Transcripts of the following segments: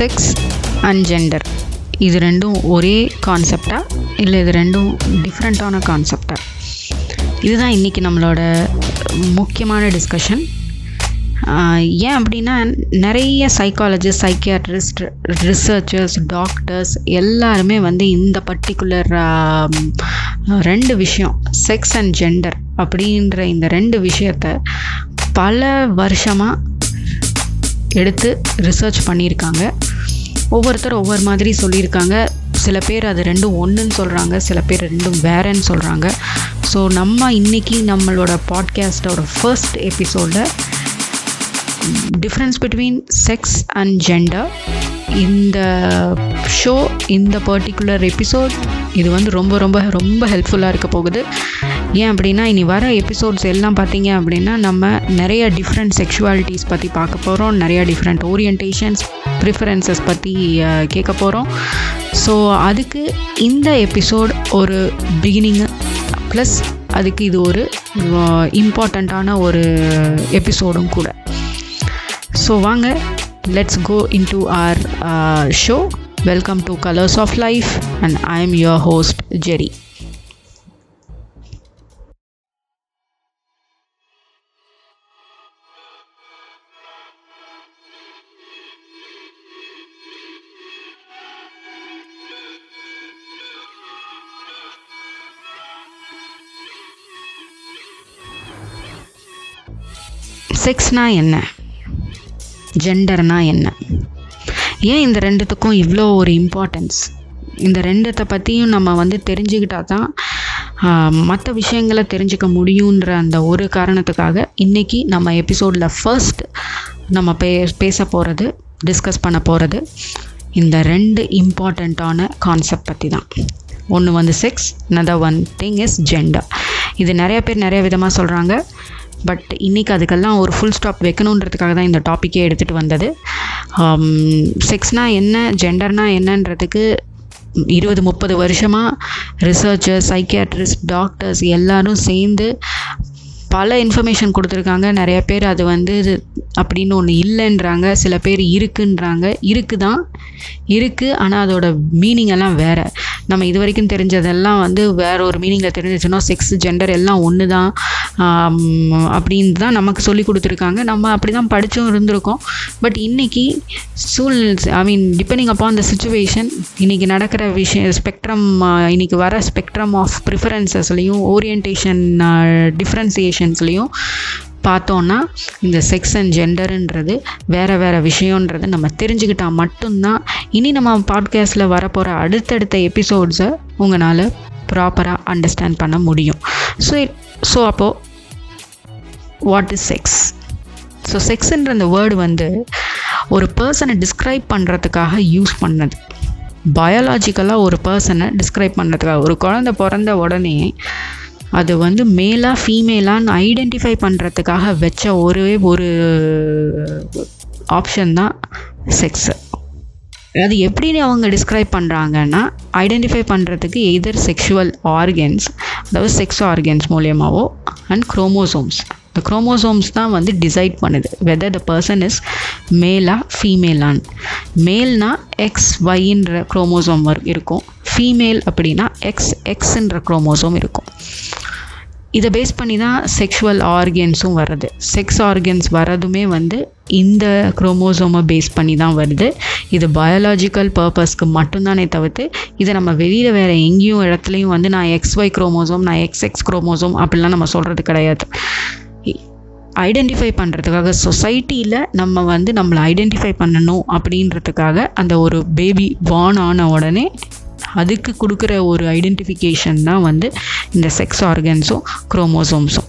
Sex and gender இது ரெண்டும் ஒரே கான்செப்டா இல்லை இது ரெண்டும் டிஃப்ரெண்ட்டான கான்செப்டா இதுதான் இன்றைக்கி நம்மளோட முக்கியமான டிஸ்கஷன் ஏன் அப்படின்னா நிறைய சைக்காலஜிஸ்ட் சைக்கியாட்ரிஸ்ட் ரிசர்ச்சர்ஸ் டாக்டர்ஸ் எல்லாருமே வந்து இந்த பர்டிகுலர் ரெண்டு விஷயம் செக்ஸ் அண்ட் ஜெண்டர் அப்படின்ற இந்த ரெண்டு விஷயத்த பல வருஷமாக எடுத்து ரிசர்ச் பண்ணியிருக்காங்க. ஒவ்வொருத்தர் ஒவ்வொரு மாதிரி சொல்லியிருக்காங்க. சில பேர் அது ரெண்டும் ஒன்றுன்னு சொல்கிறாங்க சில பேர் ரெண்டும் வேறன்னு சொல்கிறாங்க ஸோ நம்ம இன்றைக்கி நம்மளோட பாட்காஸ்டோட ஃபர்ஸ்ட் எபிசோடில் difference between sex and gender இந்த ஷோ இந்த பர்டிகுலர் எபிசோட் இது வந்து ரொம்ப ரொம்ப ரொம்ப ஹெல்ப்ஃபுல்லாக இருக்க போகுது. ஏன் அப்படின்னா இனி வர எபிசோட்ஸ் எல்லாம் பார்த்தீங்க அப்படின்னா நம்ம நிறைய டிஃப்ரெண்ட் செக்ஷுவாலிட்டிஸ் பற்றி பார்க்க போகிறோம் நிறைய டிஃப்ரெண்ட் ஓரியன்டேஷன்ஸ் ப்ரிஃபரன்சஸ் பற்றி கேட்க போகிறோம் ஸோ அதுக்கு இந்த எபிசோட் ஒரு பிகினிங்கு ப்ளஸ் அதுக்கு இது ஒரு இம்பார்ட்டண்ட்டான ஒரு எபிசோடும் கூட. ஸோ வாங்க let's go into our show welcome to colours of life and I am your host Jerry செக்ஸ்னா என்ன? ஜெண்டர்னா என்ன? ஏன் இந்த ரெண்டுத்துக்கும் இவ்வளோ ஒரு இம்பார்ட்டன்ஸ் இந்த ரெண்டத்தை பற்றியும் நம்ம வந்து தெரிஞ்சுக்கிட்டா தான் மற்ற விஷயங்களை தெரிஞ்சுக்க முடியுன்ற அந்த ஒரு காரணத்துக்காக இன்றைக்கி நம்ம எபிசோடில் ஃபர்ஸ்ட் நம்ம பே பேச போகிறது டிஸ்கஸ் பண்ண போகிறது இந்த ரெண்டு இம்பார்ட்டண்ட்டான கான்செப்ட் பற்றி தான் ஒன்று வந்து sex another one thing is gender இது நிறைய பேர் நிறைய விதமாக சொல்கிறாங்க பட் இன்றைக்கி அதுக்கெல்லாம் ஒரு ஃபுல் ஸ்டாப் வைக்கணுன்றதுக்காக தான் இந்த டாப்பிக்கே எடுத்துகிட்டு வந்தது. செக்ஸ்னால் என்ன ஜெண்டர்னால் என்னன்றதுக்கு இருபது முப்பது வருஷமாக ரிசர்ச்சர்ஸ் சைக்கியாட்ரிஸ்ட் டாக்டர்ஸ் எல்லோரும் சேர்ந்து பல இன்ஃபர்மேஷன் கொடுத்துருக்காங்க. நிறைய பேர் அது வந்து அப்படின்னு ஒன்று இல்லைன்றாங்க. சில பேர் இருக்குன்றாங்க. இருக்குது தான் இருக்குது ஆனால் அதோட மீனிங் எல்லாம் வேறு. நம்ம இது வரைக்கும் தெரிஞ்சதெல்லாம் வந்து வேறு ஒரு மீனிங்கில் தெரிஞ்சிச்சுன்னா செக்ஸ் ஜெண்டர் எல்லாம் ஒன்று தான் அப்படின்னு தான் நமக்கு சொல்லி கொடுத்துருக்காங்க. நம்ம அப்படி தான் படித்தும் இருந்திருக்கோம். பட் இன்றைக்கி சூழ்நிலை I mean depending upon the situation இன்றைக்கி நடக்கிற விஷயம் ஸ்பெக்ட்ரம் இன்றைக்கி வர ஸ்பெக்ட்ரம் ஆஃப் ப்ரிஃபரன்சஸ்லையும் ஓரியன்டேஷன் செக்ஷன்ஸ்லேயும் பார்த்தோன்னா இந்த செக்ஸ் அண்ட் ஜெண்டருன்றது வேறு வேறு விஷயன்றது நம்ம தெரிஞ்சுக்கிட்டால் மட்டும்தான். இனி நம்ம பாட்காஸ்ட்டில் வரப்போகிற அடுத்தடுத்த எபிசோட்ஸை உங்களால் ப்ராப்பராக அண்டர்ஸ்டாண்ட் பண்ண முடியும். ஸோ ஸோ அப்போது வாட் இஸ் செக்ஸ் ஸோ செக்ஸுன்ற அந்த வேர்டு வந்து ஒரு பர்சனை டிஸ்கிரைப் பண்ணுறதுக்காக யூஸ் பண்ணது. பயாலாஜிக்கலாக ஒரு பர்சனை டிஸ்கிரைப் பண்ணுறதுக்காக ஒரு குழந்த பிறந்த உடனே அது வந்து மேலாக ஃபீமேலான்னு ஐடென்டிஃபை பண்ணுறதுக்காக வச்ச ஒரே ஒரு ஆப்ஷன் தான் செக்ஸு அது எப்படி அவங்க டிஸ்கிரைப் பண்ணுறாங்கன்னா ஐடென்டிஃபை பண்ணுறதுக்கு எதர் செக்ஷுவல் ஆர்கன்ஸ் அதாவது செக்ஸ் ஆர்கன்ஸ் மூலியமாகவோ அண்ட் குரோமோசோம்ஸ் இந்த குரோமோசோம்ஸ் தான் வந்து டிசைட் பண்ணுது வெதர் த பர்சன் இஸ் மேலா ஃபீமேலான் மேல்னா எக்ஸ் ஒய்ன்ற குரோமோசோம் இருக்கும். ஃபீமேல் அப்படின்னா எக்ஸ் எக்ஸ்ன்ற குரோமோசோம் இருக்கும். இதை பேஸ் பண்ணி தான் செக்ஷுவல் ஆர்கன்ஸும் வருது. செக்ஸ் ஆர்கன்ஸ் வரதுமே வந்து இந்த குரோமோசோமை பேஸ் பண்ணி தான் வருது. இது பயாலாஜிக்கல் பர்பஸ்க்கு மட்டும்தானே தவிர்த்து இதை நம்ம வெளியில் வேறு எங்கேயும் இடத்துலையும் வந்து நான் எக்ஸ் ஒய் குரோமோசோம் நான் எக்ஸ் எக்ஸ் குரோமோசோம் அப்படிலாம் நம்ம சொல்கிறது கிடையாது. ஐடென்டிஃபை பண்ணுறதுக்காக சொசைட்டியில் நம்ம வந்து நம்மளை ஐடென்டிஃபை பண்ணணும் அப்படின்றதுக்காக அந்த ஒரு பேபி பார்ன் ஆன உடனே அதுக்கு கொடுக்குற ஒரு ஐடென்டிஃபிகேஷன் தான் வந்து இந்த செக்ஸ் ஆர்கன்ஸும் குரோமோசோம்ஸும்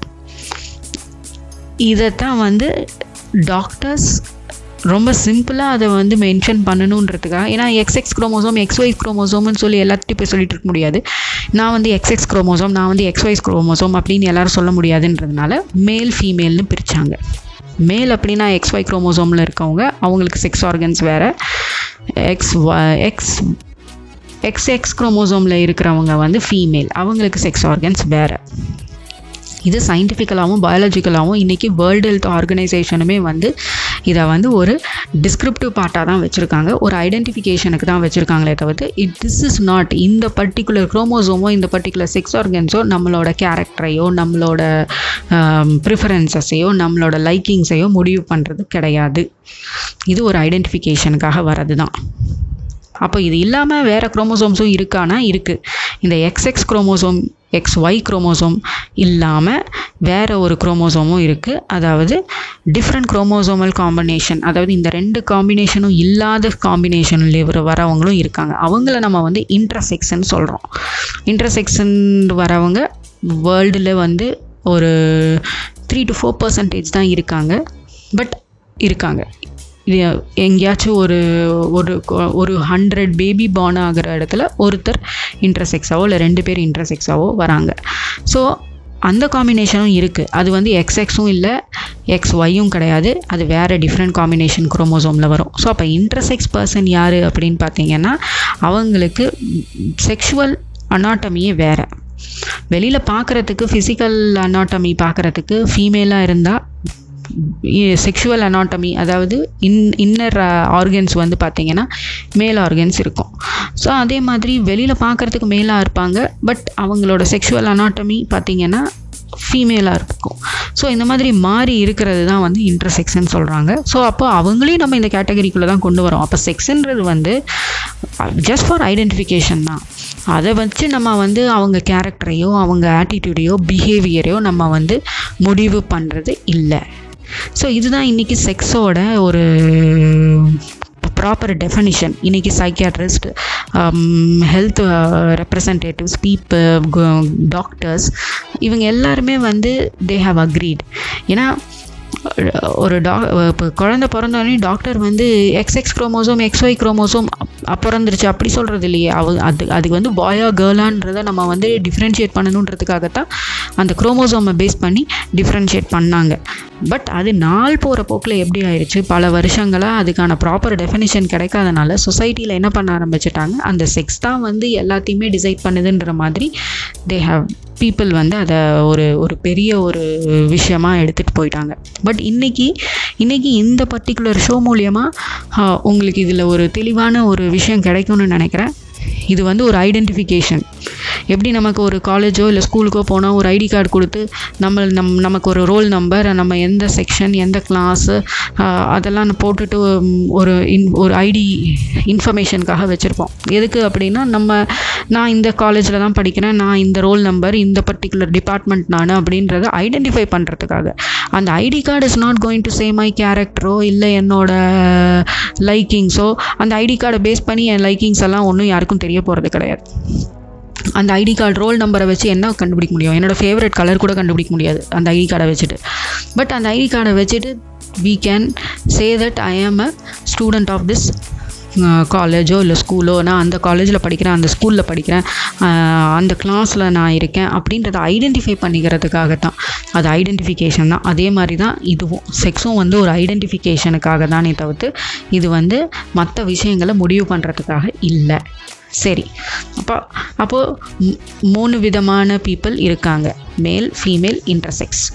இதைத்தான் வந்து டாக்டர்ஸ் ரொம்ப சிம்பிளாக அதை வந்து மென்ஷன் பண்ணணுன்றதுக்காக ஏன்னா எக்ஸ்எக்ஸ் குரோமோசோம் எக்ஸ்ஒய் குரோமோசோம்னு சொல்லி எல்லாத்தையும் போய் சொல்லிட்டு இருக்க முடியாது. நான் வந்து எக்ஸ்எக்ஸ் குரோமோசோம் நான் வந்து எக்ஸ்ஒய்ஸ் குரோமோசோம் அப்படின்னு எல்லாரும் சொல்ல முடியாதுன்றதுனால மேல் ஃபீமேல்னு பிரித்தாங்க மேல் அப்படின்னா எக்ஸ் ஒய் குரோமோசோமில் இருக்கவங்க அவங்களுக்கு செக்ஸ் ஆர்கன்ஸ் வேறு. எக்ஸ் எக்ஸ் எக்ஸ் எக்ஸ் குரோமோசோமில் இருக்கிறவங்க வந்து ஃபீமேல் அவங்களுக்கு செக்ஸ் ஆர்கன்ஸ் வேறு. இது சயின்டிஃபிக்கலாகவும் பயாலஜிக்கலாகவும் இன்றைக்கி வேர்ல்டு ஹெல்த் ஆர்கனைசேஷனுமே வந்து இதை வந்து ஒரு டிஸ்கிரிப்டிவ் பார்ட்டாக தான் வச்சுருக்காங்க. ஒரு ஐடென்டிஃபிகேஷனுக்கு தான் வச்சுருக்காங்களே தவிர்த்து இட் திஸ் இஸ் நாட் இந்த பர்டிகுலர் குரோமோசோமோ இந்த பர்டிகுலர் செக்ஸ் ஆர்கன்ஸோ நம்மளோட கேரக்டரையோ நம்மளோட um, ப்ரிஃபரன்சஸையோ நம்மளோட லைக்கிங்ஸையோ முடிவு பண்ணுறது கிடையாது. இது ஒரு ஐடென்டிஃபிகேஷனுக்காக வர்றது தான் அப்போ இது இல்லாமல் வேறு குரோமோசோம்ஸும் இருக்கானா இருக்குது இந்த X X chromosome X Y chromosome இல்லாமல் வேறு ஒரு குரோமோசோமும் இருக்குது அதாவது டிஃப்ரெண்ட் குரோமோசோமல் காம்பினேஷன் அதாவது இந்த ரெண்டு காம்பினேஷனும் இல்லாத காம்பினேஷனில் வரவங்களும் இருக்காங்க. அவங்கள நம்ம வந்து இன்ட்ரசெக்ஷன் சொல்கிறோம் இன்டர்செக்ஷன் வரவங்க வேர்ல்டில் வந்து ஒரு த்ரீ டு ஃபோர் பர்சன்டேஜ் தான் இருக்காங்க. பட் இருக்காங்க. எங்கேயாச்சும் ஒரு ஒரு ஒரு ஹண்ட்ரட் பேபி பார்ன் ஆகிற இடத்துல ஒருத்தர் இன்டர்செக்ஸாவோ இல்லை ரெண்டு பேர் இன்டர்செக்ஸாவோ வராங்க. ஸோ அந்த காம்பினேஷனும் இருக்குது அது வந்து எக்ஸ்எக்ஸும் இல்லை எக்ஸ் ஒய்யும் கிடையாது. அது வேறு டிஃப்ரெண்ட் காம்பினேஷன் குரோமோசோமில் வரும். ஸோ அப்போ இன்டர்செக்ஸ் பர்சன் யார் அப்படின்னு பார்த்தீங்கன்னா அவங்களுக்கு செக்ஷுவல் அனாட்டமியே வேறு. வெளியில் பார்க்குறதுக்கு ஃபிசிக்கல் அனாட்டமி பார்க்குறதுக்கு ஃபீமேலாக இருந்தால் செக்ஷுவல் அனாட்டமி அதாவது இன் இன்னர் ஆர்கன்ஸ் வந்து பார்த்திங்கன்னா மேல் ஆர்கன்ஸ் இருக்கும். ஸோ அதே மாதிரி வெளியில் பார்க்குறதுக்கு மேலாக இருப்பாங்க பட் அவங்களோட செக்ஷுவல் அனாட்டமி பார்த்திங்கன்னா ஃபீமேலாக இருக்கும். ஸோ இந்த மாதிரி மாறி இருக்கிறது தான் வந்து இன்டர்செக்ஷன் சொல்கிறாங்க ஸோ அப்போ அவங்களையும் நம்ம இந்த கேட்டகரிக்குள்ளே தான் கொண்டு வரோம். அப்போ செக்ஸுன்றது வந்து ஜஸ்ட் ஃபார் ஐடென்டிஃபிகேஷன் தான். அதை வச்சு நம்ம வந்து அவங்க கேரக்டரையோ அவங்க ஆட்டிடியூடையோ பிஹேவியரையோ நம்ம வந்து முடிவு பண்ணுறது இல்லை. ஸோ இதுதான் இன்றைக்கி செக்ஸோட ஒரு ப்ராப்பர் டெஃபனிஷன் இன்றைக்கி psychiatrist health representatives people doctors இவங்க எல்லாருமே வந்து தே ஹாவ் அக்ரீட் ஏன்னா ஒரு டா இப்போ குழந்த பிறந்தோடனே டாக்டர் வந்து X X chromosome X Y chromosome பிறந்துருச்சு அப்படி சொல்கிறது இல்லையே. அவ அது அதுக்கு வந்து பாயா கேர்ளான்றதை நம்ம வந்து டிஃப்ரென்ஷியேட் பண்ணணுன்றதுக்காகத்தான் அந்த குரோமோசோமை பேஸ் பண்ணி டிஃப்ரென்ஷியேட் பண்ணாங்க. பட் அது நாள் போகிற போக்கில் எப்படி ஆயிடுச்சு பல வருஷங்களாக அதுக்கான ப்ராப்பர் டெஃபினிஷன் கிடைக்காதனால சொசைட்டியில் என்ன பண்ண ஆரம்பிச்சிட்டாங்க? அந்த செக்ஸ் தான் வந்து எல்லாத்தையுமே டிசைட் பண்ணுதுன்ற மாதிரி தே ஹாவ் பீப்புள் வந்து அதை ஒரு ஒரு பெரிய ஒரு விஷயமாக எடுத்துகிட்டு போயிட்டாங்க. பட் இன்றைக்கி இன்றைக்கி இந்த பர்டிகுலர் ஷோ மூலியமாக உங்களுக்கு இதில் ஒரு தெளிவான ஒரு விஷயம் கிடைக்கும்னு நினைக்கிறேன். இது வந்து ஒரு ஐடென்டிஃபிகேஷன் எப்படி நமக்கு ஒரு காலேஜோ இல்லை ஸ்கூலுக்கோ போனால் ஒரு ஐடி கார்டு கொடுத்து நம்ம நம் நமக்கு ஒரு ரோல் நம்பர் நம்ம எந்த செக்ஷன் எந்த கிளாஸு அதெல்லாம் போட்டுட்டு ஒரு இன் ஒரு ஐடி இன்ஃபர்மேஷனுக்காக வச்சுருப்போம். எதுக்கு அப்படின்னா நம்ம நான் இந்த காலேஜில் தான் படிக்கிறேன் நான் இந்த ரோல் நம்பர் இந்த பர்டிகுலர் டிபார்ட்மெண்ட் நான் அப்படின்றத ஐடென்டிஃபை பண்ணுறதுக்காக அந்த ID card is not going to say my கேரக்டரோ இல்லை என்னோட லைக்கிங்ஸோ அந்த ஐடி கார்டை பேஸ் பண்ணி என் லைக்கிங்ஸ் எல்லாம் ஒன்றும் யாருக்கும் தெரிய போகிறது கிடையாது. அந்த ஐடி கார்டு ரோல் நம்பரை வச்சு என்ன கண்டுபிடிக்க முடியும்? என்னோடய ஃபேவரட் கலர் கூட கண்டுபிடிக்க முடியாது அந்த ஐடி கார்டை வச்சுட்டு. பட் அந்த ஐடி கார்டை வச்சுட்டு we can say that I am a student of this காலேஜோ இல்லை ஸ்கூலோ நான் அந்த காலேஜில் படிக்கிறேன் அந்த ஸ்கூலில் படிக்கிறேன் uh, அந்த கிளாஸில் நான் இருக்கேன் அப்படின்றத ஐடென்டிஃபை பண்ணிக்கிறதுக்காக தான் அது ஐடென்டிஃபிகேஷன் தான். அதே மாதிரி தான் இதுவும். செக்ஸும் வந்து ஒரு ஐடென்டிஃபிகேஷனுக்காக தானே தவிர்த்து இது வந்து மற்ற விஷயங்களை முடிவு பண்ணுறதுக்காக இல்லை. சரி. அப்போ அப்போது மூணு விதமான பீப்புள் இருக்காங்க. மேல் ஃபீமேல் இன்டர்செக்ஸ்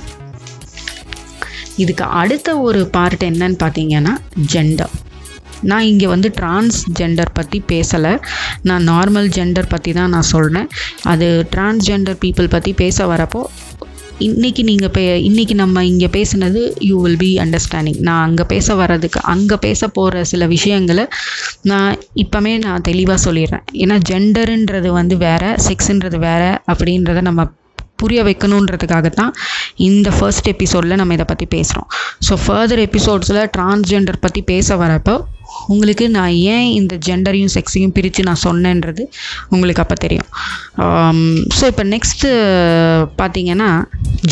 இதுக்கு அடுத்த ஒரு பார்ட் என்னன்னு பார்த்தீங்கன்னா ஜெண்டர் நான் இங்கே வந்து டிரான்ஸ் ஜெண்டர் பற்றி பேசலை. நான் நார்மல் ஜெண்டர் பற்றி தான் நான் சொல்கிறேன் அது டிரான்ஸ்ஜெண்டர் பீப்புள் பற்றி பேச வரப்போ இன்றைக்கி நீங்கள் பே இன்றைக்கி நம்ம இங்கே பேசுனது யூ வில் பி அண்டர்ஸ்டாண்டிங் நான் அங்கே பேச வர்றதுக்கு அங்கே பேச போகிற சில விஷயங்களை நான் இப்போமே நான் தெளிவாக சொல்லிடுறேன். ஏன்னா ஜெண்டருன்றது வந்து வேறு செக்ஸுன்றது வேறு அப்படின்றத நம்ம புரிய வைக்கணுன்றதுக்காக தான் இந்த ஃபர்ஸ்ட் எபிசோடில் நம்ம இதை பற்றி பேசுகிறோம் ஸோ ஃபர்தர் எபிசோட்ஸில் டிரான்ஸ்ஜெண்டர் பற்றி பேச வரப்போ உங்களுக்கு நான் ஏன் இந்த ஜெண்டரையும் செக்ஸையும் பிரித்து நான் சொன்னேன்றது உங்களுக்கு அப்போ தெரியும். ஸோ இப்போ நெக்ஸ்ட்டு பார்த்தீங்கன்னா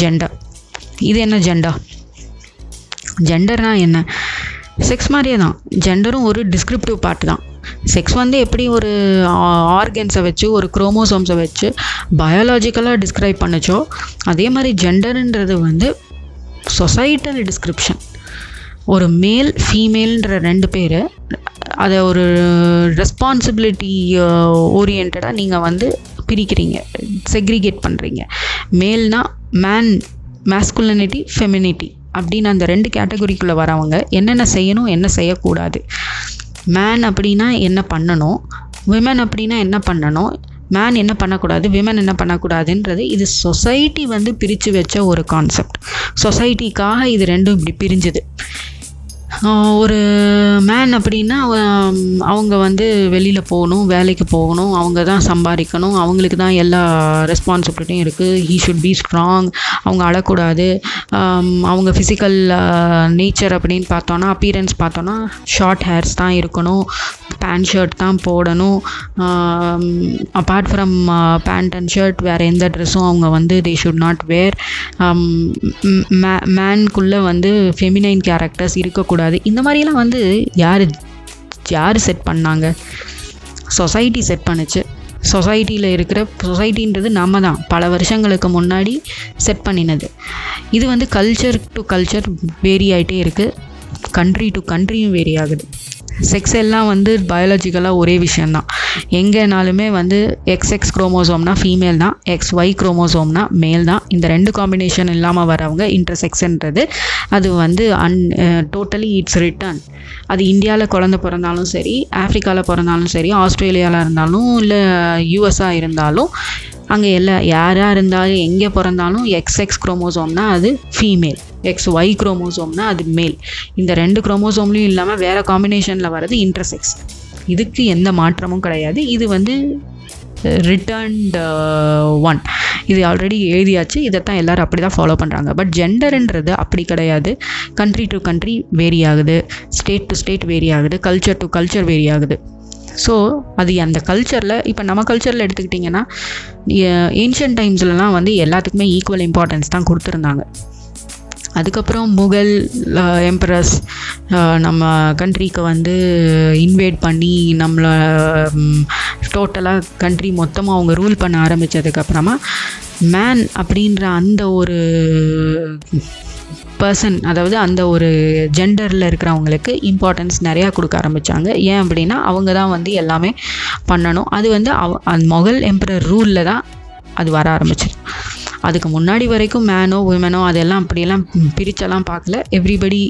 ஜெண்டர் இது என்ன ஜெண்டர் ஜெண்டர்னால் என்ன? செக்ஸ் மாதிரியே தான். ஜெண்டரும் ஒரு டிஸ்கிரிப்டிவ் பார்ட் தான். செக்ஸ் வந்து எப்படி ஒரு ஆர்கன்ஸை வச்சு ஒரு குரோமோசோம்ஸை வச்சு பயாலாஜிக்கலாக டிஸ்கிரைப் பண்ணுச்சோ அதே மாதிரி ஜெண்டருன்றது வந்து சொசைட்டல் டிஸ்கிரிப்ஷன் ஒரு மேல் ஃபீமேல்ன்ற ரெண்டு பேர் அதை ஒரு ரெஸ்பான்சிபிலிட்டி ஓரியன்டாக நீங்கள் வந்து பிரிக்கிறீங்க செக்ரிகேட் பண்ணுறீங்க மேல்னா மேன் மேஸ்குலனிட்டி ஃபெமினிட்டி அப்படின்னு அந்த ரெண்டு கேட்டகரிக்குள்ளே வரவங்க என்னென்ன செய்யணும் என்ன செய்யக்கூடாது. மேன் அப்படின்னா என்ன பண்ணணும் விமன் அப்படின்னா என்ன பண்ணணும் மேன் என்ன பண்ணக்கூடாது விமன் என்ன பண்ணக்கூடாதுன்றது இது சொசைட்டி வந்து பிரித்து வச்ச ஒரு கான்செப்ட் சொசைட்டிக்காக இது ரெண்டும் இப்படி பிரிஞ்சுது. ஒரு மேன் அப்படின்னா அவங்க வந்து வெளியில் போகணும் வேலைக்கு போகணும் அவங்க தான் சம்பாதிக்கணும் அவங்களுக்கு தான் எல்லா ரெஸ்பான்சிபிலிட்டியும் இருக்குது ஹீ ஷுட் பி ஸ்ட்ராங் அவங்க அழக்கூடாது. அவங்க ஃபிசிக்கல் நேச்சர் அப்படின்னு பார்த்தோன்னா அப்பீரன்ஸ் பார்த்தோன்னா ஷார்ட் ஹேர்ஸ் தான் இருக்கணும். பேண்ட் ஷர்ட் தான் போடணும். Apart from pant and shirt வேறு எந்த ட்ரெஸ்ஸும் அவங்க வந்து தே ஷுட் நாட் வேர் மேன்குள்ளே வந்து ஃபெமினைன் கேரக்டர்ஸ் இருக்கக்கூடாது. இந்த மாதிரிலாம் வந்து யார் யார் செட் பண்ணாங்க? சொசைட்டி செட் பண்ணுச்சு. சொசைட்டியில் இருக்கிற சொசைட்டின்றது நம்ம தான். பல வருஷங்களுக்கு முன்னாடி செட் பண்ணினது. இது வந்து கல்ச்சர் டு கல்ச்சர் வேரி ஆகிட்டே இருக்குது கண்ட்ரி டு கண்ட்ரியும் வேரி ஆகுது. செக்ஸ் எல்லாம் வந்து பயாலஜிக்கலாக ஒரே விஷயந்தான் எங்கேனாலுமே வந்து எக்ஸ் எக்ஸ் குரோமோசோம்னா ஃபீமேல் தான் எக்ஸ் ஒய் குரோமோசோம்னா மேல் தான். இந்த ரெண்டு காம்பினேஷன் இல்லாமல் வரவங்க இன்டர்செக்ஸ்ன்றது அது வந்து அன் டோட்டலி இட்ஸ் ரிட்டர்ன் அது இந்தியாவில் குழந்த பிறந்தாலும் சரி ஆஃப்ரிக்காவில் பிறந்தாலும் சரி ஆஸ்திரேலியாவில் இருந்தாலும் இல்லை யூஎஸ்ஆ இருந்தாலும் அங்கே எல்லா யாராக இருந்தாலும் எங்கே பிறந்தாலும் எக்ஸ் எக்ஸ் குரோமோசோம்னா அது ஃபீமேல் எக்ஸ் ஒய் குரோமோசோம்னா அது மேல் இந்த ரெண்டு குரோமோசோம்லையும் இல்லாமல் வேறு காம்பினேஷனில் வர்றது இன்டர்செக்ஸ் இதுக்கு எந்த மாற்றமும் கிடையாது. இது வந்து ரிட்டர்ன்ட் ஒன் இது ஆல்ரெடி எழுதியாச்சு. இதைத்தான் எல்லோரும் அப்படி தான் ஃபாலோ பண்ணுறாங்க பட் ஜெண்டர்ன்றது அப்படி கிடையாது. கண்ட்ரி டு கண்ட்ரி வேரி ஆகுது. ஸ்டேட் டு ஸ்டேட் வேரி ஆகுது. கல்ச்சர் டு கல்ச்சர் வேரி ஆகுது. ஸோ அது அந்த கல்ச்சரில் இப்போ நம்ம கல்ச்சரில் எடுத்துக்கிட்டிங்கன்னா ஏன்ஷியன் டைம்ஸ்லலாம் வந்து எல்லாத்துக்குமே ஈக்குவல் இம்பார்ட்டன்ஸ் தான் கொடுத்துருந்தாங்க. அதுக்கப்புறம் முகல் எம்ப்ரஸ் நம்ம கண்ட்ரிக்கு வந்து இன்வைட் பண்ணி நம்மளை டோட்டலாக கண்ட்ரி மொத்தமாக அவங்க ரூல் பண்ண ஆரம்பித்ததுக்கப்புறமா மேன் அப்படின்ற அந்த ஒரு பர்சன் அதாவது அந்த ஒரு ஜெண்டரில் இருக்கிறவங்களுக்கு இம்பார்ட்டன்ஸ் நிறையா கொடுக்க ஆரம்பித்தாங்க ஏன் அப்படின்னா அவங்க தான் வந்து எல்லாமே பண்ணணும். அது வந்து அவ அந்த மொகல் எம்பரர் ரூலில் தான் அது வர ஆரம்பிச்சது அதுக்கு முன்னாடி வரைக்கும் மேனோ உமனோ அதெல்லாம் அப்படியெல்லாம் பிரிச்செல்லாம் பார்க்கல. Everybody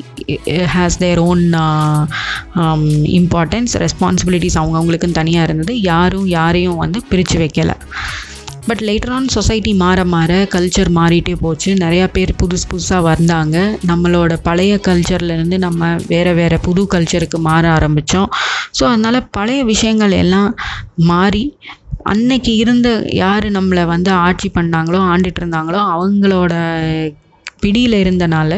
has their own importance responsibilities அவங்கவுங்களுக்குன்னு தனியாக இருந்தது. யாரும் யாரையும் வந்து பிரித்து வைக்கலை. பட் லேட்டர் ஆன் சொசைட்டி மாற மாற கல்ச்சர் மாறிட்டே போச்சு. நிறையா பேர் புதுசு புதுசாக வந்தாங்க. நம்மளோட பழைய கல்ச்சர்லேருந்து நம்ம வேறு வேறு புது கல்ச்சருக்கு மாற ஆரம்பித்தோம் ஸோ அதனால் பழைய விஷயங்கள் எல்லாம் மாறி அன்னைக்கு இருந்த யார் நம்மளை வந்து ஆட்சி பண்ணாங்களோ ஆண்டுட்டு இருந்தாங்களோ அவங்களோட பிடியில் இருந்தனால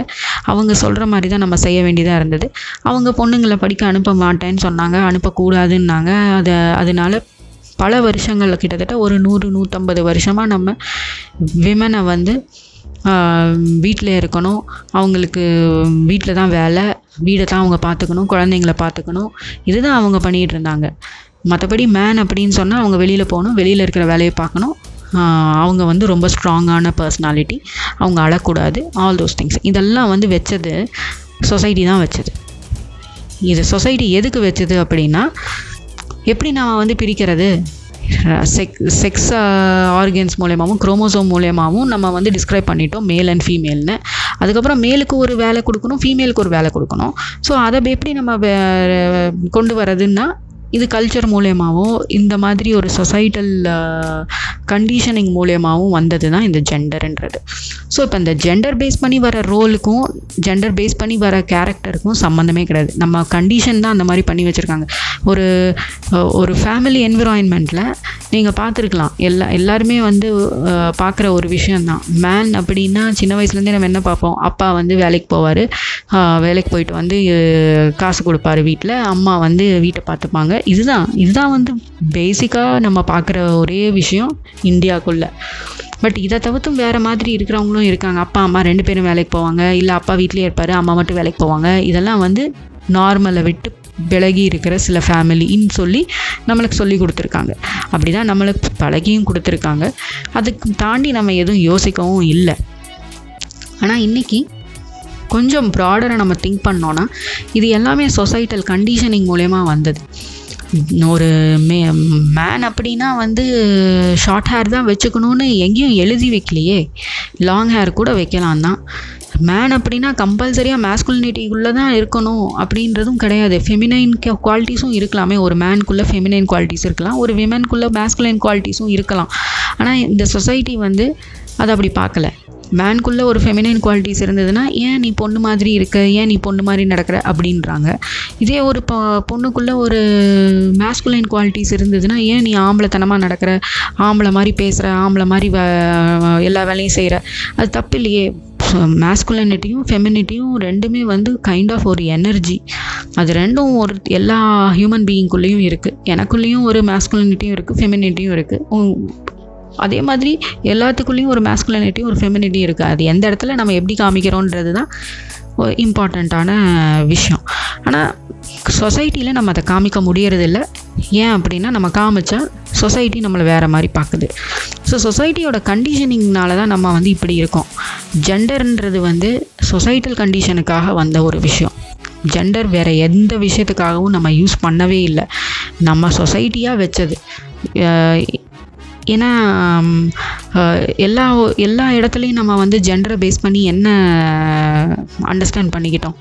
அவங்க சொல்கிற மாதிரி தான் நம்ம செய்ய வேண்டியதாக இருந்தது. அவங்க பொண்ணுங்களை படிக்க அனுப்ப மாட்டேன்னு சொன்னாங்க. அனுப்பக்கூடாதுன்னாங்க. அதை அதனால பல வருஷங்கள் கிட்டத்தட்ட ஒரு நூறு நூற்றம்பது வருஷமாக நம்ம விமனை வந்து வீட்டில் இருக்கணும். அவங்களுக்கு வீட்டில் தான் வேலை. வீடை தான் அவங்க பார்த்துக்கணும் குழந்தைங்கள பார்த்துக்கணும் இதுதான் அவங்க பண்ணிகிட்டு இருந்தாங்க. மற்றபடி மேன் அப்படின்னு சொன்னால் அவங்க வெளியில் போகணும். வெளியில் இருக்கிற வேலையை பார்க்கணும். அவங்க வந்து ரொம்ப ஸ்ட்ராங்கான பர்சனாலிட்டி அவங்க அழக்கூடாது. ஆல் தோஸ் திங்ஸ் இதெல்லாம் வந்து வச்சது சொசைட்டி தான் வச்சது. இது சொசைட்டி எதுக்கு வச்சது அப்படின்னா எப்படி நாம் வந்து பிரிக்கிறது? செக் செக்ஸ் ஆர்கன்ஸ் மூலயமாவும் குரோமோசோம் மூலயமாவும் நம்ம வந்து டிஸ்கிரைப் பண்ணிட்டோம் மேல் அண்ட் ஃபீமேல்னு அதுக்கப்புறம் மேலுக்கு ஒரு வேலை கொடுக்கணும் ஃபீமேலுக்கு ஒரு வேலை கொடுக்கணும். ஸோ அதை எப்படி நம்ம uh, கொண்டு வரதுன்னா இது கல்ச்சர் மூலியமாகவும் இந்த மாதிரி ஒரு சொசைட்டல் கண்டிஷனிங் மூலியமாகவும் வந்தது தான் இந்த ஜெண்டர்ன்றது ஸோ இப்போ இந்த ஜெண்டர் பேஸ் பண்ணி வர ரோலுக்கும் ஜெண்டர் பேஸ் பண்ணி வர கேரக்டருக்கும் சம்மந்தமே கிடையாது. நம்ம கண்டிஷன் தான் அந்த மாதிரி பண்ணி வச்சுருக்காங்க. ஒரு ஒரு ஃபேமிலி என்விரான்மெண்ட்டில் நீங்கள் பார்த்துருக்கலாம். எல்லா எல்லாருமே வந்து பார்க்குற ஒரு விஷயந்தான் மேன் அப்படின்னா சின்ன வயசுலேருந்தே நம்ம என்ன பார்ப்போம்? அப்பா வந்து வேலைக்கு போவார். வேலைக்கு போயிட்டு வந்து காசு கொடுப்பாரு வீட்டில் அம்மா வந்து வீட்டை பார்த்துப்பாங்க. இதுதான். இதுதான் வந்து பேசிக்காக நம்ம பார்க்குற ஒரே விஷயம் இந்தியாவுக்குள்ளே பட் இதை தவிர்த்தும் வேறு மாதிரி இருக்கிறவங்களும் இருக்காங்க. அப்பா அம்மா ரெண்டு பேரும் வேலைக்கு போவாங்க. இல்லை அப்பா வீட்லேயே இருப்பார் அம்மா மட்டும் வேலைக்கு போவாங்க. இதெல்லாம் வந்து நார்மலை விட்டு விலகி இருக்கிற சில ஃபேமிலின்னு சொல்லி நம்மளுக்கு சொல்லி கொடுத்துருக்காங்க. அப்படி தான் நம்மளுக்கு பழகியும் கொடுத்துருக்காங்க. அதுக்கு தாண்டி நம்ம எதுவும் யோசிக்கவும் இல்லை. ஆனால் இன்றைக்கி கொஞ்சம் ப்ராடராக நம்ம திங்க் பண்ணோன்னா இது எல்லாமே சொசைட்டல் கண்டிஷனிங் மூலயமா வந்தது. ஒரு மே மேன் அப்படின்னா வந்து ஷார்ட் ஹேர் தான் வச்சுக்கணும்னு எங்கேயும் எழுதி வைக்கலையே. லாங் ஹேர் கூட வைக்கலாம் தான். மேன் அப்படின்னா கம்பல்சரியாக மேஸ்குலினிட்டிக்குள்ளே தான் இருக்கணும் அப்படின்றதும் கிடையாது. ஃபெமினைன் குவாலிட்டிஸும் இருக்கலாமே. ஒரு மேனுக்குள்ளே ஃபெமினைன் குவாலிட்டிஸ் இருக்கலாம். ஒரு விமனுக்குள்ளே மேஸ்குலைன் குவாலிட்டிஸும் இருக்கலாம். ஆனால் இந்த சொசைட்டி வந்து அதை அப்படி பார்க்கல. மேன்குள்ளே ஒரு ஃபெமினைன் குவாலிட்டிஸ் இருந்ததுன்னா ஏன் நீ பொண்ணு மாதிரி இருக்க? ஏன் நீ பொண்ணு மாதிரி நடக்கிற? அப்படின்றாங்க. இதே ஒரு பொ பொண்ணுக்குள்ளே ஒரு மேஸ்குலைன் குவாலிட்டிஸ் இருந்ததுன்னா ஏன் நீ ஆம்பளைத்தனமாக நடக்கிற? ஆம்பளை மாதிரி பேசுகிற ஆம்பளை மாதிரி வ- எல்லா வேலையும் செய்கிற அது தப்பு இல்லையே. மேஸ்குலனிட்டியும் ஃபெமினிட்டியும் ரெண்டுமே வந்து கைண்ட் ஆஃப் ஒரு எனர்ஜி அது ரெண்டும் ஒரு எல்லா ஹியூமன் பீயிங்குள்ளேயும் இருக்குது எனக்குள்ளேயும் ஒரு மேஸ்குலனிட்டியும் இருக்குது ஃபெமினிட்டியும் இருக்குது அதே மாதிரி எல்லாத்துக்குள்ளேயும் ஒரு மேஸ்குலனிட்டி ஒரு ஃபெமினிட்டியும் இருக்குது அது எந்த இடத்துல நம்ம எப்படி காமிக்கிறோன்றது தான் இம்பார்ட்டண்ட்டான விஷயம். ஆனால் சொசைட்டியில் நம்ம அதை காமிக்க முடியறதில்ல. ஏன் அப்படின்னா நம்ம காமிச்சா சொசைட்டி நம்மளை வேறு மாதிரி பார்க்குது. ஸோ சொசைட்டியோட கண்டிஷனிங்னால தான் நம்ம வந்து இப்படி இருக்கோம். ஜெண்டர்ன்றது வந்து சொசைட்டல் கண்டிஷனுக்காக வந்த ஒரு விஷயம். ஜெண்டர் வேறு எந்த விஷயத்துக்காகவும் நம்ம யூஸ் பண்ணவே இல்லை. நம்ம சொசைட்டியாக வச்சது. ஏன்னா எல்லா எல்லா இடத்துலையும் நம்ம வந்து ஜெண்டரை பேஸ் பண்ணி என்ன அண்டர்ஸ்டாண்ட் பண்ணிக்கிட்டோம்.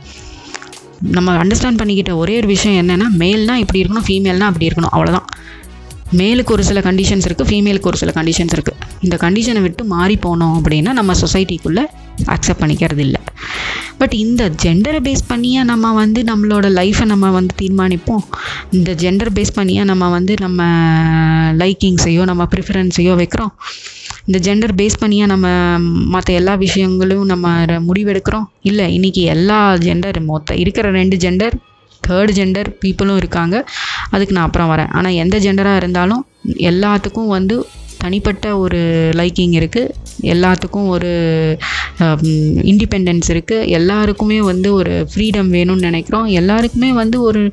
நம்ம அண்டர்ஸ்டாண்ட் பண்ணிக்கிட்ட ஒரே ஒரு விஷயம் என்னென்னா மேல்னால் இப்படி இருக்கணும் ஃபீமேல்னால் அப்படி இருக்கணும் அவ்வளோதான் மேலுக்கு ஒரு சில கண்டிஷன்ஸ் இருக்குது ஃபீமேலுக்கு ஒரு சில கண்டிஷன்ஸ் இருக்குது இந்த கண்டிஷனை விட்டு மாறி போனோம் அப்படின்னா நம்ம சொசைட்டிக்குள்ளே அக்செப்ட் பண்ணிக்கிறது இல்லை பட் இந்த ஜெண்டரை பேஸ் பண்ணியே நம்ம வந்து நம்மளோட லைஃப்பை நம்ம வந்து தீர்மானிப்போம். இந்த ஜெண்டர் பேஸ் பண்ணியே நம்ம வந்து நம்ம லைக்கிங்ஸையோ நம்ம ப்ரிஃபரன்ஸையோ வைக்கிறோம். இந்த ஜெண்டர் பேஸ் பண்ணியே நம்ம மற்ற எல்லா விஷயங்களும் நம்ம முடிவெடுக்கிறோம். இல்லை இன்றைக்கி எல்லா ஜெண்டர் மொத்த இருக்கிற ரெண்டு ஜெண்டர் தேர்ட் ஜெண்டர் பீப்புளும் இருக்காங்க. அதுக்கு நான் அப்புறம் வரேன். ஆனால் எந்த ஜெண்டராக இருந்தாலும் எல்லாத்துக்கும் வந்து தனிப்பட்ட ஒரு லைக்கிங் இருக்குது எல்லாத்துக்கும் ஒரு இண்டிபெண்டன்ஸ் இருக்குது எல்லாருக்குமே வந்து ஒரு ஃப்ரீடம் வேணும்னு நினைக்கிறோம். எல்லாருக்குமே வந்து ஒரு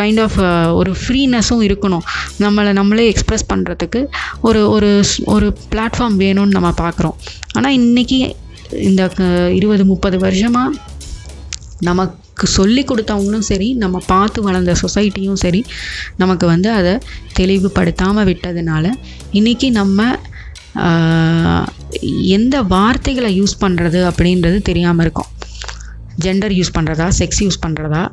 கைண்ட் ஆஃப் ஒரு ஃப்ரீனஸும் இருக்கணும். நம்மளை நம்மளே எக்ஸ்ப்ரெஸ் பண்ணுறதுக்கு ஒரு ஒரு ஸ்- ஒரு பிளாட்ஃபார்ம் வேணும்னு நம்ம பார்க்குறோம் ஆனால் இன்றைக்கி இந்த க- இருபது முப்பது வருஷமாக நமக்கு சொல்லி கொடுத்தவங்களும் சரி நம்ம பார்த்து வளர்ந்த சொசைட்டியும் சரி நமக்கு வந்து அதை தெளிவுபடுத்தாமல் விட்டதுனால இன்றைக்கி நம்ம எந்த வார்த்தைகளை யூஸ் பண்ணுறது அப்படின்றது தெரியாமல் இருக்கும். ஜெண்டர் யூஸ் பண்ணுறதா செக்ஸ் யூஸ் பண்ணுறதா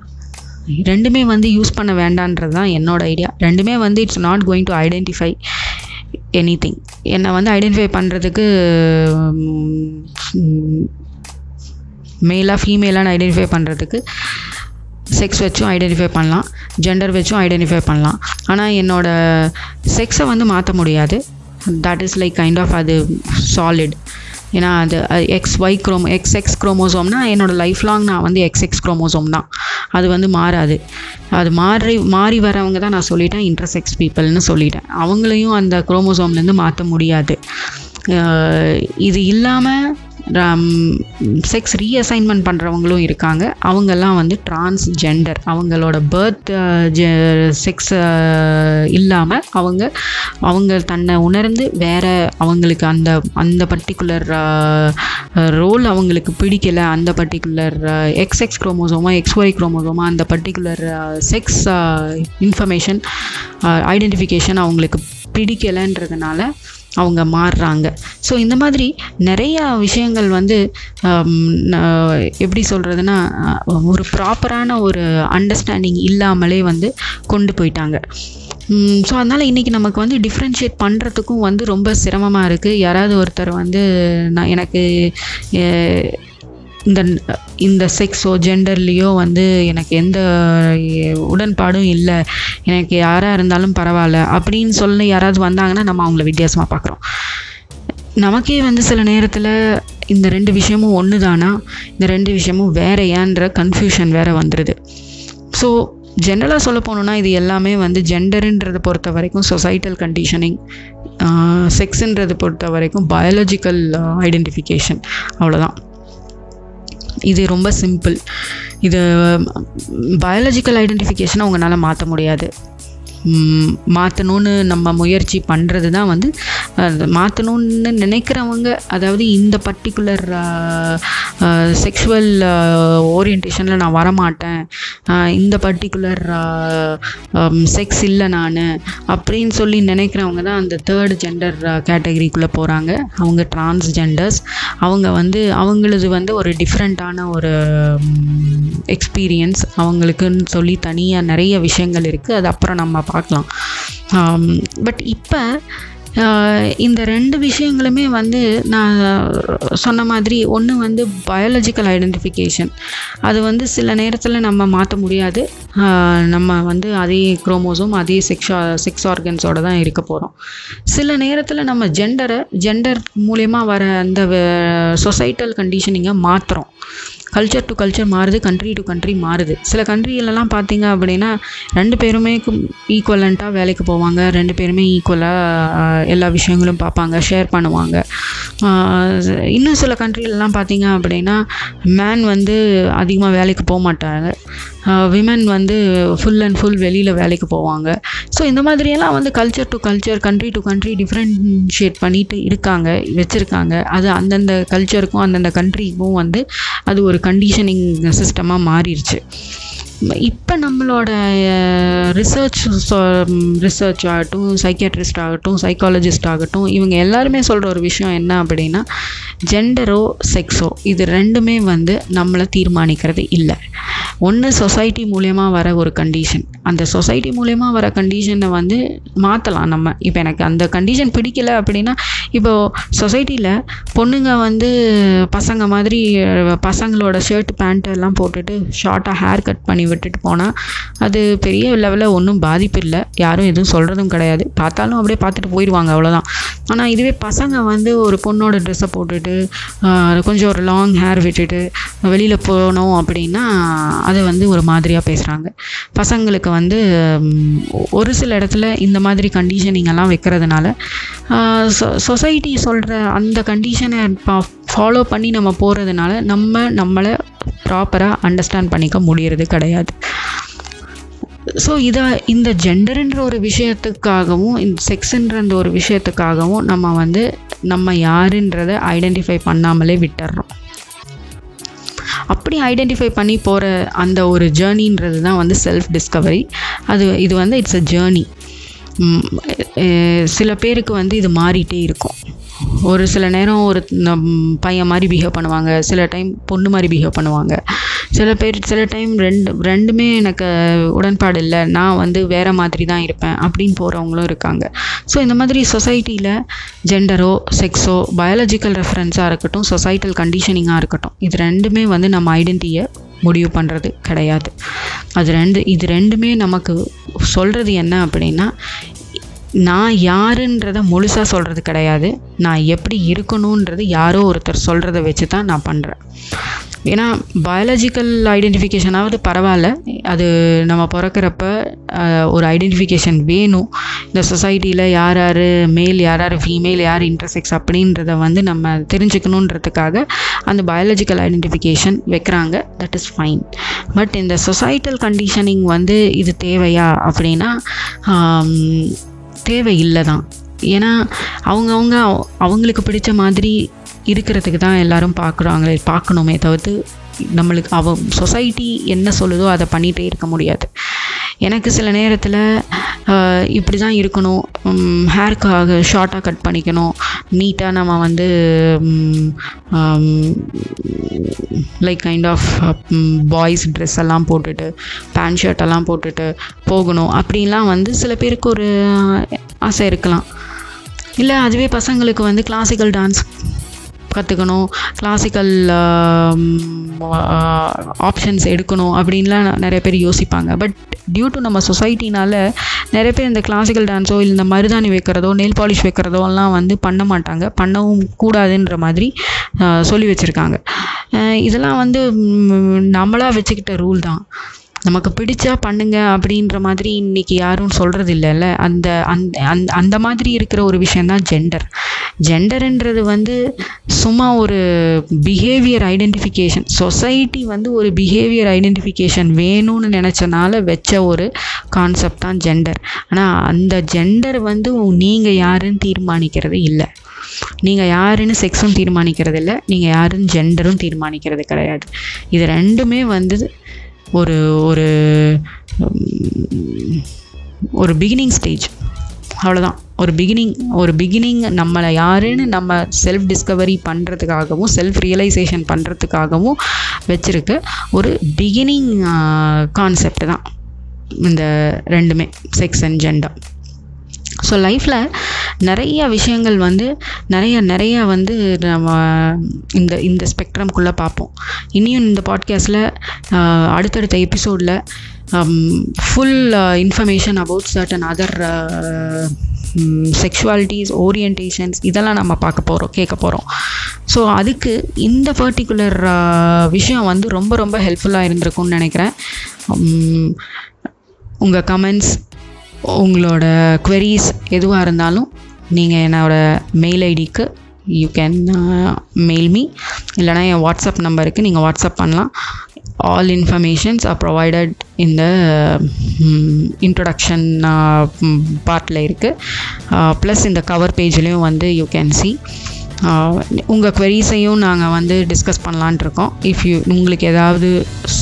ரெண்டுமே வந்து யூஸ் பண்ண வேண்டான்றது தான் என்னோடய ஐடியா ரெண்டுமே வந்து it's not going to identify anything என்னை வந்து ஐடென்டிஃபை பண்ணுறதுக்கு மேலாக ஃபீமேலான்னு ஐடென்டிஃபை பண்ணுறதுக்கு செக்ஸ் வச்சும் ஐடென்டிஃபை பண்ணலாம். ஜெண்டர் வச்சும் ஐடென்டிஃபை பண்ணலாம். ஆனால் என்னோடய செக்ஸை வந்து மாற்ற முடியாது. That is like kind of அது சாலிட் ஏன்னா அது X Y chromo X X குரோமோசோம்னா என்னோடய லைஃப் லாங் நான் வந்து எக்ஸ் எக்ஸ் குரோமோசோம் தான். அது வந்து மாறாது. அது மாறி மாறி வரவங்க தான் நான் சொல்லிட்டேன். இன்டர்செக்ஸ் பீப்புள்னு சொல்லிட்டேன். அவங்களையும் அந்த குரோமோசோம்லேருந்து மாற்ற முடியாது. இது இல்லாமல் செக்ஸ் ரீஅசைன்மெண்ட் பண்ணுறவங்களும் இருக்காங்க. அவங்கெல்லாம் வந்து டிரான்ஸ்ஜெண்டர் அவங்களோட பர்த் செக்ஸ் இல்லாமல் அவங்க அவங்க தன்னை உணர்ந்து வேற அவங்களுக்கு அந்த அந்த பர்டிகுலர் ரோல் அவங்களுக்கு பிடிக்கலை. அந்த பர்டிகுலர் எக்ஸ் எக்ஸ் குரோமோசோமா எக்ஸ் ஒய் குரோமோசோமா அந்த பர்டிகுலர் செக்ஸ் இன்ஃபர்மேஷன் ஐடென்டிஃபிகேஷன் அவங்களுக்கு பிடிக்கலைன்றதுனால அவங்க மாறுறாங்க. ஸோ இந்த மாதிரி நிறையா விஷயங்கள் வந்து எப்படி சொல்கிறதுனா ஒரு ப்ராப்பரான ஒரு அண்டர்ஸ்டாண்டிங் இல்லாமலே வந்து கொண்டு போயிட்டாங்க. ஸோ அதனால் இன்றைக்கி நமக்கு வந்து டிஃப்ரென்ஷியேட் பண்ணுறதுக்கும் வந்து ரொம்ப சிரமமாக இருக்குது யாராவது ஒருத்தர் வந்து நான் எனக்கு இந்த இந்த செக்ஸோ ஜெண்டர்லேயோ வந்து எனக்கு எந்த உடன்பாடும் இல்லை. எனக்கு யாராக இருந்தாலும் பரவாயில்ல. அப்படின்னு சொல்லி யாராவது வந்தாங்கன்னா நம்ம அவங்கள வித்தியாசமாக பார்க்குறோம் நமக்கே வந்து சில நேரத்தில் இந்த ரெண்டு விஷயமும் ஒன்று தானா இந்த ரெண்டு விஷயமும் வேறையான்ற கன்ஃபியூஷன் வேறு வந்துடுது ஸோ ஜென்ரலாக சொல்ல போனோன்னா இது எல்லாமே வந்து ஜெண்டருன்றதை பொறுத்த வரைக்கும் சொசைட்டல் கண்டிஷனிங் செக்ஸுன்றதை பொறுத்த வரைக்கும் பயாலஜிக்கல் ஐடென்டிஃபிகேஷன் அவ்வளோதான் இது ரொம்ப சிம்பிள் இது பயாலஜிக்கல் ஐடென்டிஃபிகேஷனை உங்களால் மாற்ற முடியாது. மாற்றணும்னு நம்ம முயற்சி பண்ணுறது தான் வந்து மாற்றணும்னு நினைக்கிறவங்க அதாவது இந்த பர்டிகுலர் செக்ஷுவல் ஓரியன்டேஷனில் நான் வரமாட்டேன். இந்த பர்டிகுலர் செக்ஸ் இல்லை நான் அப்படின்னு சொல்லி நினைக்கிறவங்க தான் அந்த தேர்ட் ஜெண்டர் கேட்டகரிக்குள்ளே போகிறாங்க அவங்க டிரான்ஸ்ஜெண்டர்ஸ் அவங்க வந்து அவங்களது வந்து ஒரு டிஃப்ரெண்ட்டான ஒரு எக்ஸ்பீரியன்ஸ் அவங்களுக்குன்னு சொல்லி தனியாக நிறைய விஷயங்கள் இருக்குது அது அப்புறம் நம்ம பார்க்கலாம். பட் இப்போ இந்த ரெண்டு விஷயங்களுமே வந்து நான் சொன்ன மாதிரி ஒன்று வந்து பயாலஜிக்கல் ஐடென்டிஃபிகேஷன் அது வந்து சில நேரத்தில் நம்ம மாற்ற முடியாது. நம்ம வந்து அதே குரோமோசோம் அதே செக்ஷா செக்ஸ் ஆர்கன்ஸோட தான் இருக்க போகிறோம் சில நேரத்தில் நம்ம ஜெண்டரை ஜெண்டர் மூலயமா வர அந்த சொசைட்டல் கண்டிஷனிங்கை மாற்றுறோம் கல்ச்சர் டு கல்ச்சர் மாறுது கண்ட்ரி டு கண்ட்ரி மாறுது. சில கண்ட்ரியிலலாம் பார்த்தீங்க அப்படின்னா ரெண்டு பேருமே ஈக்குவலண்ட்டாக வேலைக்கு போவாங்க. ரெண்டு பேருமே ஈக்குவலாக எல்லா விஷயங்களும் பார்ப்பாங்க ஷேர் பண்ணுவாங்க. இன்னும் சில கண்ட்ரிலலாம் பார்த்தீங்க அப்படின்னா மேன் வந்து அதிகமாக வேலைக்கு போக மாட்டாங்க. விமன் வந்து ஃபுல் அண்ட் ஃபுல் வெளியில் வேலைக்கு போவாங்க. ஸோ இந்த மாதிரியெல்லாம் வந்து culture to culture country to country differentiate பண்ணிட்டு இருக்காங்க வச்சுருக்காங்க. அது அந்தந்த கல்ச்சருக்கும் அந்தந்த கண்ட்ரிக்கும் வந்து அது ஒரு கண்டிஷனிங் சிஸ்டமாக மாறிடுச்சு இப்போ நம்மளோட ரிசர்ச் ரிசர்ச் ஆகட்டும் சைக்கியாட்ரிஸ்ட் ஆகட்டும் சைக்காலஜிஸ்ட் ஆகட்டும் இவங்க எல்லாருமே சொல்கிற ஒரு விஷயம் என்ன அப்படின்னா ஜெண்டரோ செக்ஸோ இது ரெண்டுமே வந்து நம்மளை தீர்மானிக்கிறது இல்லை. ஒன்று சொசைட்டி மூலயமா வர ஒரு கண்டிஷன் அந்த சொசைட்டி மூலயமா வர கண்டிஷனை வந்து மாற்றலாம் நம்ம. இப்போ எனக்கு அந்த கண்டிஷன் பிடிக்கல அப்படின்னா இப்போது சொசைட்டியில் பொண்ணுங்க வந்து பசங்க மாதிரி பசங்களோட ஷர்ட் பேண்ட் எல்லாம் போட்டுட்டு ஷார்ட்டாக ஹேர் கட் பண்ணி விட்டுட்டு போனால் அது பெரிய லெவலில் ஒன்றும் பாதிப்பு இல்லை. யாரும் எதுவும் சொல்கிறதும் கிடையாது. பார்த்தாலும் அப்படியே பார்த்துட்டு போயிடுவாங்க அவ்வளோதான் ஆனால் இதுவே பசங்க வந்து ஒரு பொண்ணோட ட்ரெஸ்ஸை போட்டுட்டு கொஞ்சம் ஒரு லாங் ஹேர் விட்டுட்டு வெளியில் போனோம் அப்படின்னா அதை வந்து ஒரு மாதிரியாக பேசுகிறாங்க பசங்களுக்கு வந்து ஒரு சில இடத்துல இந்த மாதிரி கண்டிஷனிங்கெல்லாம் வைக்கிறதுனால வைக்கிறதுனால சொசைட்டி சொல்கிற அந்த கண்டிஷனை ஃபாலோ பண்ணி நம்ம போகிறதுனால நம்ம நம்மளை ப்ராப்பராக அண்டர்ஸ்டாண்ட் பண்ணிக்க முடியறது கிடையாது. ஸோ இதை இந்த ஜெண்டருன்ற ஒரு விஷயத்துக்காகவும் இந்த செக்ஸுன்ற அந்த ஒரு விஷயத்துக்காகவும் நம்ம வந்து நம்ம யாருன்றதை ஐடென்டிஃபை பண்ணாமலே விட்டுறோம். அப்படி ஐடென்டிஃபை பண்ணி போகிற அந்த ஒரு ஜேர்னின்றது தான் வந்து செல்ஃப் டிஸ்கவரி அது இது வந்து இட்ஸ் அ ஜேர்னி சில பேருக்கு வந்து இது மாறிட்டே இருக்கும். ஒரு சில நேரம் ஒரு நம் பையன் மாதிரி பிஹேவ் பண்ணுவாங்க. சில டைம் பொண்ணு மாதிரி பிஹேவ் பண்ணுவாங்க. சில பேர் சில டைம் ரெண்டு ரெண்டுமே எனக்கு உடன்பாடு இல்லை. நான் வந்து வேறு மாதிரி தான் இருப்பேன் அப்படின்னு போகிறவங்களும் இருக்காங்க. ஸோ இந்த மாதிரி சொசைட்டியில் ஜெண்டரோ செக்ஸோ பயாலஜிக்கல் ரெஃபரன்ஸாக இருக்கட்டும் சொசைட்டல் கண்டிஷனிங்காக இருக்கட்டும் இது ரெண்டுமே வந்து நம்ம ஐடென்டிட்டியை முடிவு பண்ணுறது கிடையாது. அது ரெண்டு இது ரெண்டுமே நமக்கு சொல்கிறது என்ன அப்படின்னா நான் யாருன்றதை முழுசாக சொல்கிறது கிடையாது. நான் எப்படி இருக்கணுன்றது யாரோ ஒருத்தர் சொல்கிறத வச்சு தான் நான் பண்ணுறேன் ஏன்னா பயாலஜிக்கல் ஐடென்டிஃபிகேஷனாவது பரவாயில்ல. அது நம்ம பிறக்கிறப்ப ஒரு ஐடென்டிஃபிகேஷன் வேணும். இந்த சொசைட்டியில் யார் யார் மேல் யார் யார் ஃபீமேல் யார் இன்டர்செக்ஸ் அப்படின்றத வந்து நம்ம தெரிஞ்சுக்கணுன்றதுக்காக அந்த பயாலஜிக்கல் ஐடென்டிஃபிகேஷன் வைக்கிறாங்க. தட் இஸ் ஃபைன் பட் இந்த சொசைட்டல் கண்டிஷனிங் வந்து இது தேவையா அப்படின்னா தேவை தேவையில்லை தான் ஏன்னா அவங்கவுங்க அவங்களுக்கு பிடிச்ச மாதிரி இருக்கிறதுக்கு தான் எல்லாரும் பார்க்குறாங்களே பார்க்கணுமே தவிர்த்து நம்மளுக்கு அவ சொசைட்டி என்ன சொல்லுதோ அதை பண்ணிகிட்டே இருக்க முடியாது. எனக்கு சில நேரத்தில் இப்படி தான் இருக்கணும். ஹேர்க்காக ஷார்ட்டாக கட் பண்ணிக்கணும். நீட்டாக நம்ம வந்து like kind of boys dress எல்லாம் போட்டுட்டு பேண்ட் ஷர்ட் எல்லாம் போட்டுட்டு போகணும். அப்படின்லாம் வந்து சில பேருக்கு ஒரு ஆசை இருக்கலாம். இல்லை அதுவே பசங்களுக்கு வந்து கிளாசிக்கல் டான்ஸ் கற்றுக்கணும் கிளாசிக்கல் ஆப்ஷன்ஸ் எடுக்கணும் அப்படின்லாம் நிறைய பேர் யோசிப்பாங்க. பட் டியூ டு நம்ம சொசைட்டினால் நிறைய பேர் இந்த கிளாசிக்கல் டான்ஸோ இல்லை இந்த மருதாணி வைக்கிறதோ நெயில் பாலிஷ் வைக்கிறதோ எல்லாம் வந்து பண்ண மாட்டாங்க. பண்ணவும் கூடாதுன்ற மாதிரி uh, சொல்லி வச்சுருக்காங்க. இதெல்லாம் வந்து நம்மளாக நம்மளா வச்சுக்கிட்ட ரூல் தான். நமக்கு பிடிச்சா பண்ணுங்க அப்படின்ற மாதிரி இன்னைக்கு யாரும் சொல்கிறது இல்லைல்ல அந்த அந்த அந்த அந்த மாதிரி இருக்கிற ஒரு விஷயந்தான் ஜெண்டர் ஜெண்டருன்றது வந்து சும்மா ஒரு பிஹேவியர் ஐடென்டிஃபிகேஷன் சொசைட்டி வந்து ஒரு பிஹேவியர் ஐடென்டிஃபிகேஷன் வேணும்னு நினச்சனால வச்ச ஒரு கான்செப்ட் தான் ஜெண்டர் ஆனால் அந்த ஜெண்டர் வந்து நீங்கள் யாருன்னு தீர்மானிக்கிறது இல்லை. நீங்கள் யாருன்னு செக்ஸும் தீர்மானிக்கிறது இல்லை. நீங்கள் யாருன்னு ஜெண்டரும் தீர்மானிக்கிறது கிடையாது. இது ரெண்டுமே வந்து ஒரு ஒரு ஒரு பிகினிங் ஸ்டேஜ் அவ்வளோதான் ஒரு பிகினிங் ஒரு பிகினிங் நம்மளை யாருன்னு நம்ம செல்ஃப் டிஸ்கவரி பண்ணுறதுக்காகவும் செல்ஃப் ரியலைசேஷன் பண்ணுறதுக்காகவும் வச்சுருக்கு. ஒரு பிகினிங் கான்செப்ட் தான். இந்த ரெண்டுமே செக்ஸ் அண்ட் ஜெண்டர் ஸோ லைஃப்பில் நிறைய விஷயங்கள் வந்து நிறைய நிறைய வந்து நம்ம இந்த இந்த ஸ்பெக்ட்ரம்குள்ளே பார்ப்போம். இனியும் இந்த பாட்காஸ்ட்டில் அடுத்தடுத்த எபிசோடில் full information about certain other sexualities orientations இதெல்லாம் நம்ம பார்க்க போகிறோம் கேட்க போகிறோம் ஸோ அதுக்கு இந்த பர்டிகுலர் விஷயம் வந்து ரொம்ப ரொம்ப ஹெல்ப்ஃபுல்லாக இருந்திருக்கும்னு நினைக்கிறேன். உங்கள் கமெண்ட்ஸ் உங்களோட குவெரிஸ் எதுவாக இருந்தாலும் நீங்கள் என்னோட மெயில் ஐடிக்கு யூ கேன் மெயில் மீ இல்லைனா என் வாட்ஸ்அப் நம்பருக்கு நீங்கள் வாட்ஸ்அப் பண்ணலாம். ஆல் இன்ஃபர்மேஷன்ஸ் ஆர் ப்ரொவைடட் இந்த இன்ட்ரொடக்ஷன் பார்ட்டில் இருக்குது ப்ளஸ் இந்த கவர் பேஜ்லேயும் வந்து யூ கேன் சி uh, உங்கள் குவெரிஸையும் நாங்கள் வந்து டிஸ்கஸ் பண்ணலான்ட்டு இருக்கோம். இஃப் யூ உங்களுக்கு ஏதாவது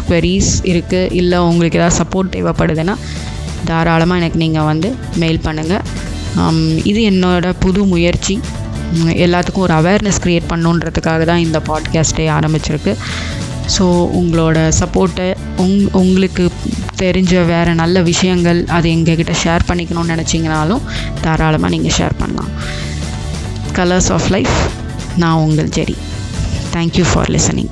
queries இருக்குது இல்லை உங்களுக்கு ஏதாவது சப்போர்ட் தேவைப்படுதுன்னா தாராளமாக எனக்கு நீங்கள் வந்து மெயில் பண்ணுங்கள் இது என்னோடய புது முயற்சி. எல்லாத்துக்கும் ஒரு அவேர்னஸ் க்ரியேட் பண்ணுன்றதுக்காக தான் இந்த பாட்காஸ்ட்டே ஆரம்பிச்சிருக்கு. ஸோ உங்களோட சப்போர்ட்டை உங் உங்களுக்கு தெரிஞ்ச வேறு நல்ல விஷயங்கள் அது எங்ககிட்ட ஷேர் பண்ணிக்கணும்னு நினச்சிங்கனாலும் தாராளமாக நீங்கள் ஷேர் பண்ணலாம். கலர்ஸ் ஆஃப் லைஃப் நான் உங்கள் ஜெரி. Thank you for listening